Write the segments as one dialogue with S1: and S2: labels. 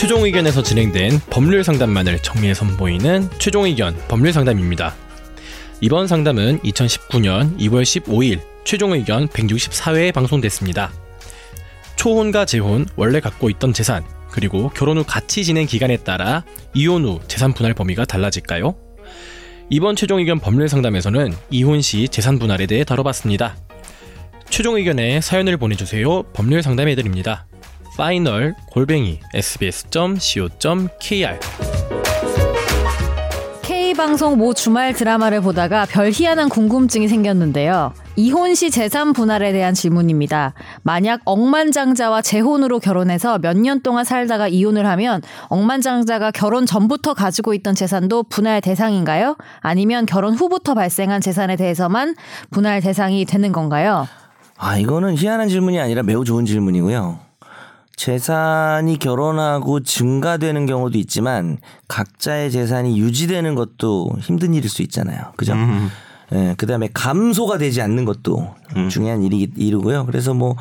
S1: 최종 의견에서 진행된 법률 상담만을 정리해 선보이는 최종 의견 법률 상담입니다. 이번 상담은 2019년 2월 15일 최종 의견 164회에 방송됐습니다. 초혼과 재혼, 원래 갖고 있던 재산, 그리고 결혼 후 같이 지낸 기간에 따라 이혼 후 재산 분할 범위가 달라질까요? 이번 최종 의견 법률 상담에서는 이혼 시 재산 분할에 대해 다뤄봤습니다. 최종 의견에 사연을 보내주세요. 법률 상담해드립니다. final 골뱅이 sbs.co.kr
S2: K방송 모 주말 드라마를 보다가 별 희한한 궁금증이 생겼는데요. 이혼 시 재산 분할에 대한 질문입니다. 만약 억만장자와 재혼으로 결혼해서 몇 년 동안 살다가 이혼을 하면 억만장자가 결혼 전부터 가지고 있던 재산도 분할 대상인가요? 아니면 결혼 후부터 발생한 재산에 대해서만 분할 대상이 되는 건가요?
S3: 아, 이거는 희한한 질문이 아니라 매우 좋은 질문이고요. 재산이 결혼하고 증가되는 경우도 있지만 각자의 재산이 유지되는 것도 힘든 일일 수 있잖아요. 그죠? 음. 예, 그 다음에 감소가 되지 않는 것도 음. 중요한 일이, 일이고요. 그래서 뭐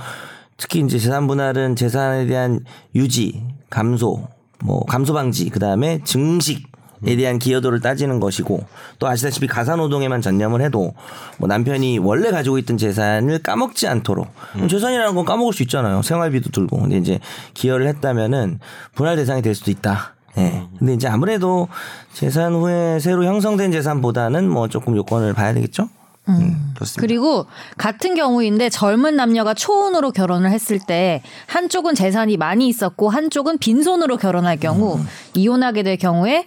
S3: 특히 이제 재산 분할은 재산에 대한 유지, 감소, 뭐 감소 방지, 그 다음에 증식 에 대한 기여도를 따지는 것이고 또 아시다시피 가사노동에만 전념을 해도 뭐 남편이 원래 가지고 있던 재산을 까먹지 않도록 음. 재산이라는 건 까먹을 수 있잖아요 생활비도 들고 근데 이제 기여를 했다면은 분할 대상이 될 수도 있다. 예. 네. 근데 이제 아무래도 재산 후에 새로 형성된 재산보다는 뭐 조금 요건을 봐야 되겠죠.
S2: 음. 음, 그리고 같은 경우인데 젊은 남녀가 초혼으로 결혼을 했을 때 한쪽은 재산이 많이 있었고 한쪽은 빈손으로 결혼할 경우 음. 이혼하게 될 경우에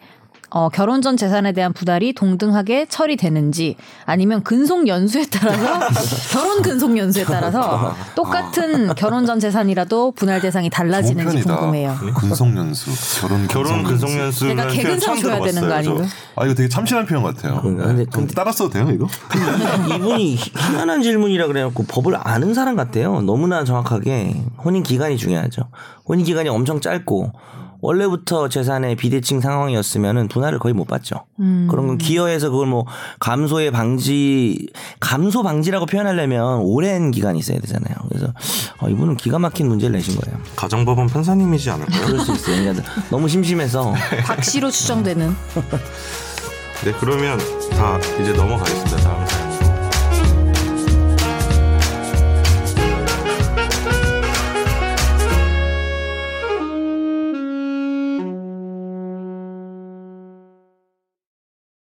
S2: 어, 결혼 전 재산에 대한 부달이 동등하게 처리되는지 아니면 근속 연수에 따라서 결혼 근속 연수에 따라서 똑같은 결혼 전 재산이라도 분할 대상이 달라지는지 궁금해요.
S4: 근속 연수, 결혼
S5: 결혼 근속 연수.
S2: 내가 개근상 줘야 되는 거 아닌가?
S4: 아 이거 되게 참신한 표현 같아요. 근데, 근데 따라 써도 돼요 이거?
S3: 이분이 희한한 질문이라 그래갖고 법을 아는 사람 같아요. 너무나 정확하게 혼인 기간이 중요하죠. 혼인 기간이 엄청 짧고 원래부터 재산의 비대칭 상황이었으면은 분할을 거의 못 받죠. 음. 그런 건 기여해서 그걸 뭐 감소의 방지 감소 방지라고 표현하려면 오랜 기간이 있어야 되잖아요. 그래서 어, 이분은 기가 막힌 문제를 내신 거예요.
S5: 가정법원 판사님이지 않을까요?
S3: 그럴 수 있어요. 그러니까 너무 심심해서
S2: 박씨로 추정되는.
S5: 네 그러면 다 이제 넘어가겠습니다. 다음 사연.